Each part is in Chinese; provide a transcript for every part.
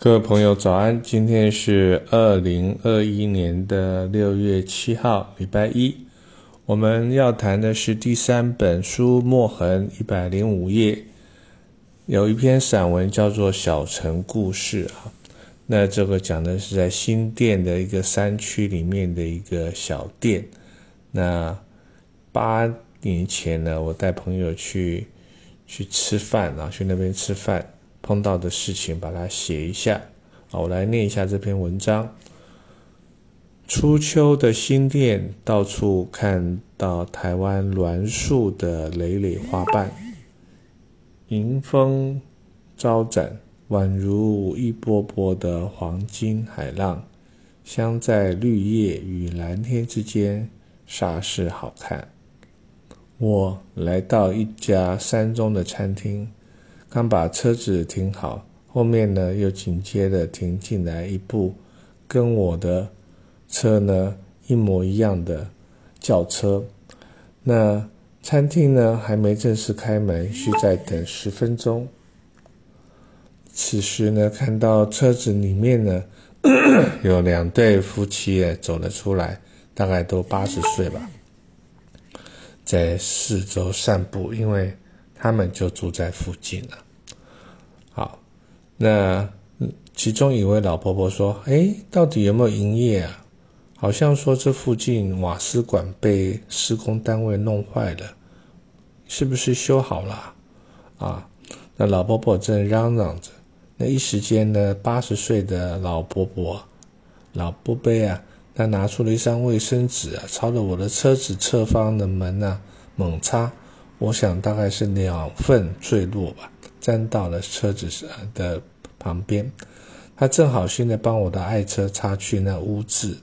各位朋友，早安！今天是二零二一年的六月七号，礼拜一。我们要谈的是第三本书《墨痕》一百零五页，有一篇散文叫做《小城故事》啊。那这个讲的是在新店的一个山区里面的一个小店。那八年前呢，我带朋友去去吃饭啊，去那边吃饭。碰到的事情，把它写一下。好，我来念一下这篇文章。初秋的新店，到处看到台湾栾树的累累花瓣，迎风招展，宛如一波波的黄金海浪，镶在绿叶与蓝天之间，煞是好看。我来到一家山中的餐厅。刚把车子停好，后面呢又紧接着停进来一部跟我的车呢一模一样的轿车。那餐厅呢还没正式开门，需再等十分钟。此时呢，看到车子里面呢 有两对夫妻也走了出来，大概都八十岁吧，在四周散步，因为。他们就住在附近了。好，那其中一位老婆婆说：“哎，到底有没有营业啊？好像说这附近瓦斯管被施工单位弄坏了，是不是修好了？”啊，那老婆婆正嚷嚷着，那一时间呢，八十岁的老婆婆、老伯伯啊，他拿出了一张卫生纸啊，朝着我的车子侧方的门呢猛擦。我想大概是两份坠落吧，粘到了车子的旁边。他正好现在帮我的爱车擦去那污渍。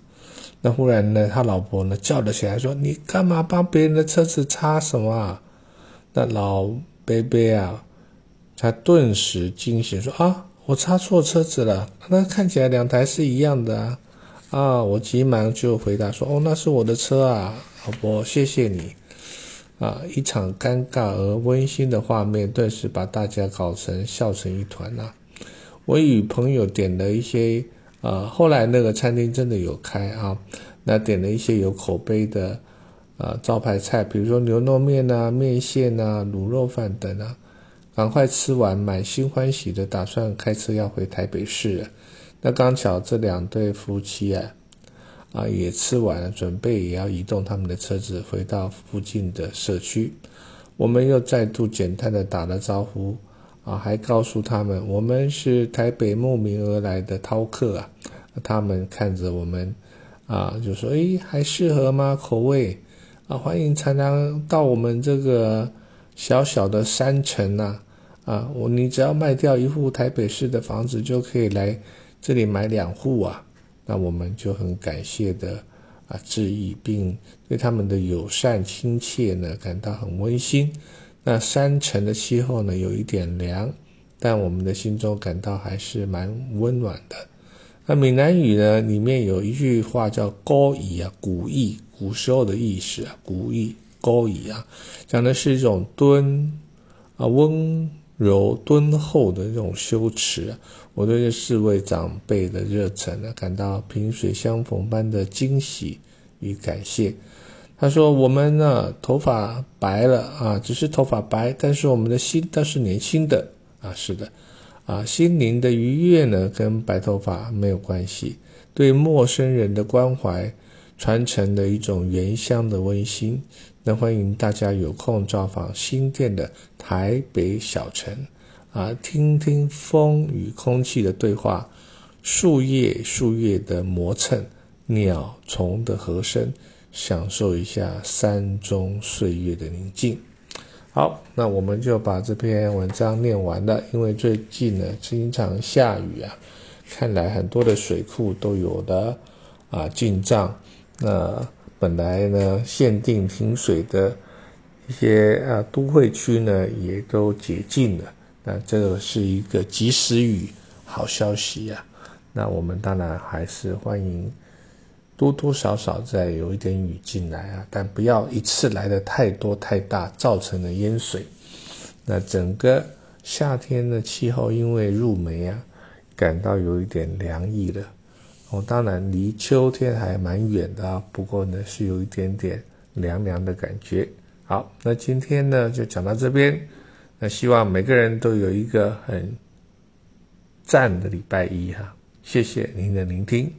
那忽然呢，他老婆呢叫了起来说：“你干嘛帮别人的车子擦什么？”啊？”那老贝贝啊，他顿时惊醒说：“啊，我擦错车子了。那看起来两台是一样的啊！”啊，我急忙就回答说：“哦，那是我的车啊，老婆，谢谢你。”啊！一场尴尬而温馨的画面，顿时把大家搞成笑成一团呐。我与朋友点了一些，呃，后来那个餐厅真的有开啊，那点了一些有口碑的，呃，招牌菜，比如说牛肉面呐、面线呐、卤肉饭等啊。赶快吃完，满心欢喜的打算开车要回台北市。那刚巧这两对夫妻啊。啊，也吃完了，准备也要移动他们的车子回到附近的社区。我们又再度简单的打了招呼，啊，还告诉他们我们是台北慕名而来的饕客啊。他们看着我们，啊，就说：“诶，还适合吗？口味啊，欢迎常常到我们这个小小的山城呐，啊，我你只要卖掉一户台北市的房子，就可以来这里买两户啊。”那我们就很感谢的啊致意，并对他们的友善亲切呢感到很温馨。那山城的气候呢有一点凉，但我们的心中感到还是蛮温暖的。那闽南语呢里面有一句话叫“高义”啊，古意，古时候的意思啊，古意高义啊，讲的是一种敦啊温。柔敦厚的这种修持，我对这四位长辈的热忱呢，感到萍水相逢般的惊喜与感谢。他说：“我们呢，头发白了啊，只是头发白，但是我们的心倒是年轻的啊。是的，啊，心灵的愉悦呢，跟白头发没有关系。对陌生人的关怀，传承的一种原乡的温馨。”那欢迎大家有空造访新店的台北小城，啊，听听风与空气的对话，树叶树叶的磨蹭，鸟虫的和声，享受一下山中岁月的宁静。好，那我们就把这篇文章念完了。因为最近呢经常下雨啊，看来很多的水库都有的啊进账。那。本来呢，限定停水的一些啊都会区呢，也都解禁了。那这个是一个及时雨，好消息呀。那我们当然还是欢迎多多少少再有一点雨进来啊，但不要一次来的太多太大，造成了淹水。那整个夏天的气候因为入梅啊，感到有一点凉意了。哦，当然离秋天还蛮远的啊，不过呢是有一点点凉凉的感觉。好，那今天呢就讲到这边。那希望每个人都有一个很赞的礼拜一哈，谢谢您的聆听。